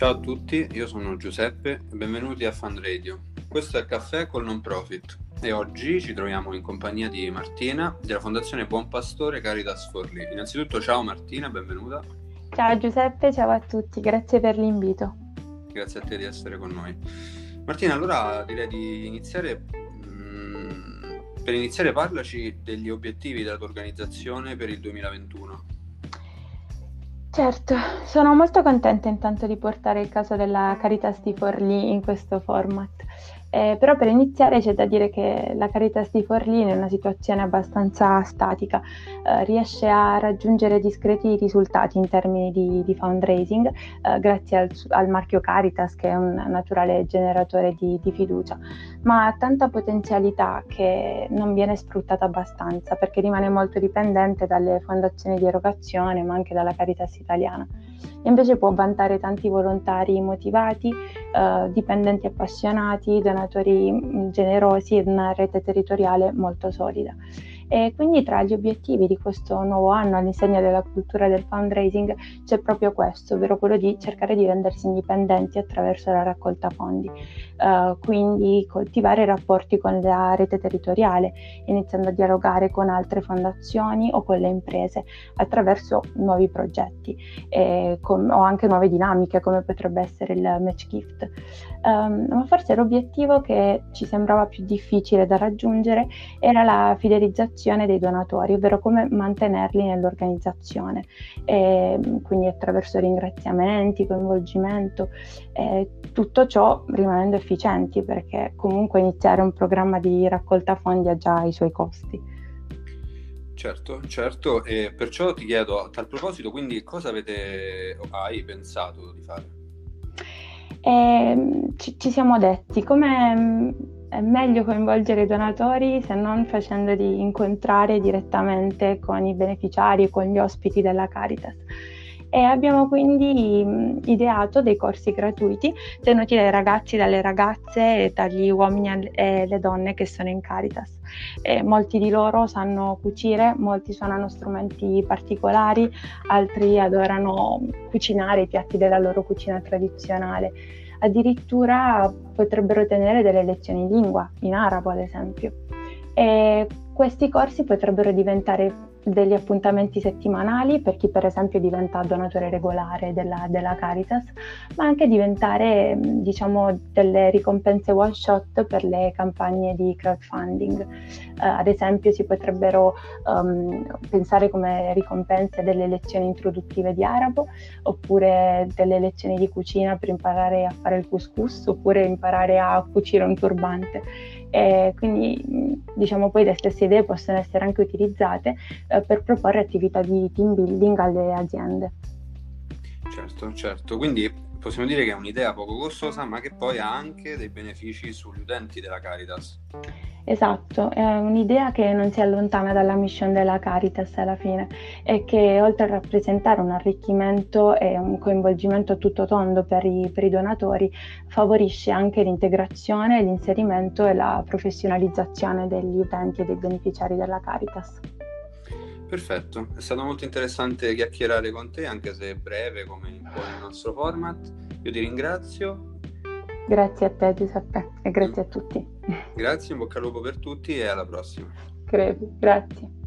Ciao a tutti, io sono Giuseppe e benvenuti a Fan Radio. Questo è Caffè col Non Profit e oggi ci troviamo in compagnia di Martina della Fondazione Buon Pastore Caritas Forlì. Innanzitutto ciao Martina, benvenuta. Ciao Giuseppe, ciao a tutti, grazie per l'invito. Grazie a te di essere con noi. Martina, allora direi di iniziare per iniziare parlaci degli obiettivi della tua organizzazione per il 2021. Certo, sono molto contenta intanto di portare il caso della Caritas di Forlì in questo format. Eh, però per iniziare c'è da dire che la Caritas di Forlì è una situazione abbastanza statica, eh, riesce a raggiungere discreti risultati in termini di, di fundraising eh, grazie al, al, marchio Caritas che è un naturale generatore di, di, fiducia, ma ha tanta potenzialità che non viene sfruttata abbastanza perché rimane molto dipendente dalle fondazioni di erogazione ma anche dalla Caritas italiana invece può vantare tanti volontari motivati, eh, dipendenti appassionati, donatori mm, generosi ed una rete territoriale molto solida. E quindi tra gli obiettivi di questo nuovo anno all'insegna della cultura del fundraising c'è proprio questo, ovvero quello di cercare di rendersi indipendenti attraverso la raccolta fondi, uh, quindi coltivare rapporti con la rete territoriale, iniziando a dialogare con altre fondazioni o con le imprese attraverso nuovi progetti com- o anche nuove dinamiche come potrebbe essere il match gift. Um, ma forse l'obiettivo che ci sembrava più difficile da raggiungere era la fidelizzazione gestione dei donatori, ovvero come mantenerli nell'organizzazione, e, quindi attraverso ringraziamenti, coinvolgimento, tutto ciò rimanendo efficienti perché comunque iniziare un programma di raccolta fondi ha già i suoi costi. Certo, certo, e perciò ti chiedo a tal proposito, quindi cosa avete, hai pensato di fare? Eh, ci, ci, siamo detti come è meglio coinvolgere i donatori se non facendoli incontrare direttamente con i beneficiari con gli ospiti della Caritas. E abbiamo quindi ideato dei corsi gratuiti tenuti dai ragazzi, dalle ragazze e dagli uomini e le donne che sono in Caritas. E molti di loro sanno cucire, molti suonano strumenti particolari, altri adorano cucinare i piatti della loro cucina tradizionale addirittura potrebbero tenere delle lezioni di lingua, in arabo ad esempio. E questi corsi potrebbero diventare degli appuntamenti settimanali per chi per esempio diventa donatore regolare della, della Caritas, ma anche diventare diciamo delle ricompense one shot per le campagne di crowdfunding. Uh, ad esempio si potrebbero um, pensare come ricompense delle lezioni introduttive di arabo oppure delle lezioni di cucina per imparare a fare il couscous oppure imparare a cucire un turbante e quindi diciamo poi le stesse idee possono essere anche utilizzate eh, per proporre attività di team building alle aziende. Certo, certo, quindi possiamo dire che è un'idea poco costosa ma che poi ha anche dei benefici sugli utenti della Caritas. Esatto, è un'idea che non si allontana dalla mission della Caritas alla fine e che oltre a rappresentare un arricchimento e un coinvolgimento tutto tondo per i, per i donatori, favorisce anche l'integrazione, l'inserimento e la professionalizzazione degli utenti e dei beneficiari della Caritas. Perfetto, è stato molto interessante chiacchierare con te, anche se breve come il nostro format. Io ti ringrazio. Grazie a te Giuseppe e grazie a tutti. Grazie, in bocca al lupo per tutti e alla prossima. Crepi, grazie.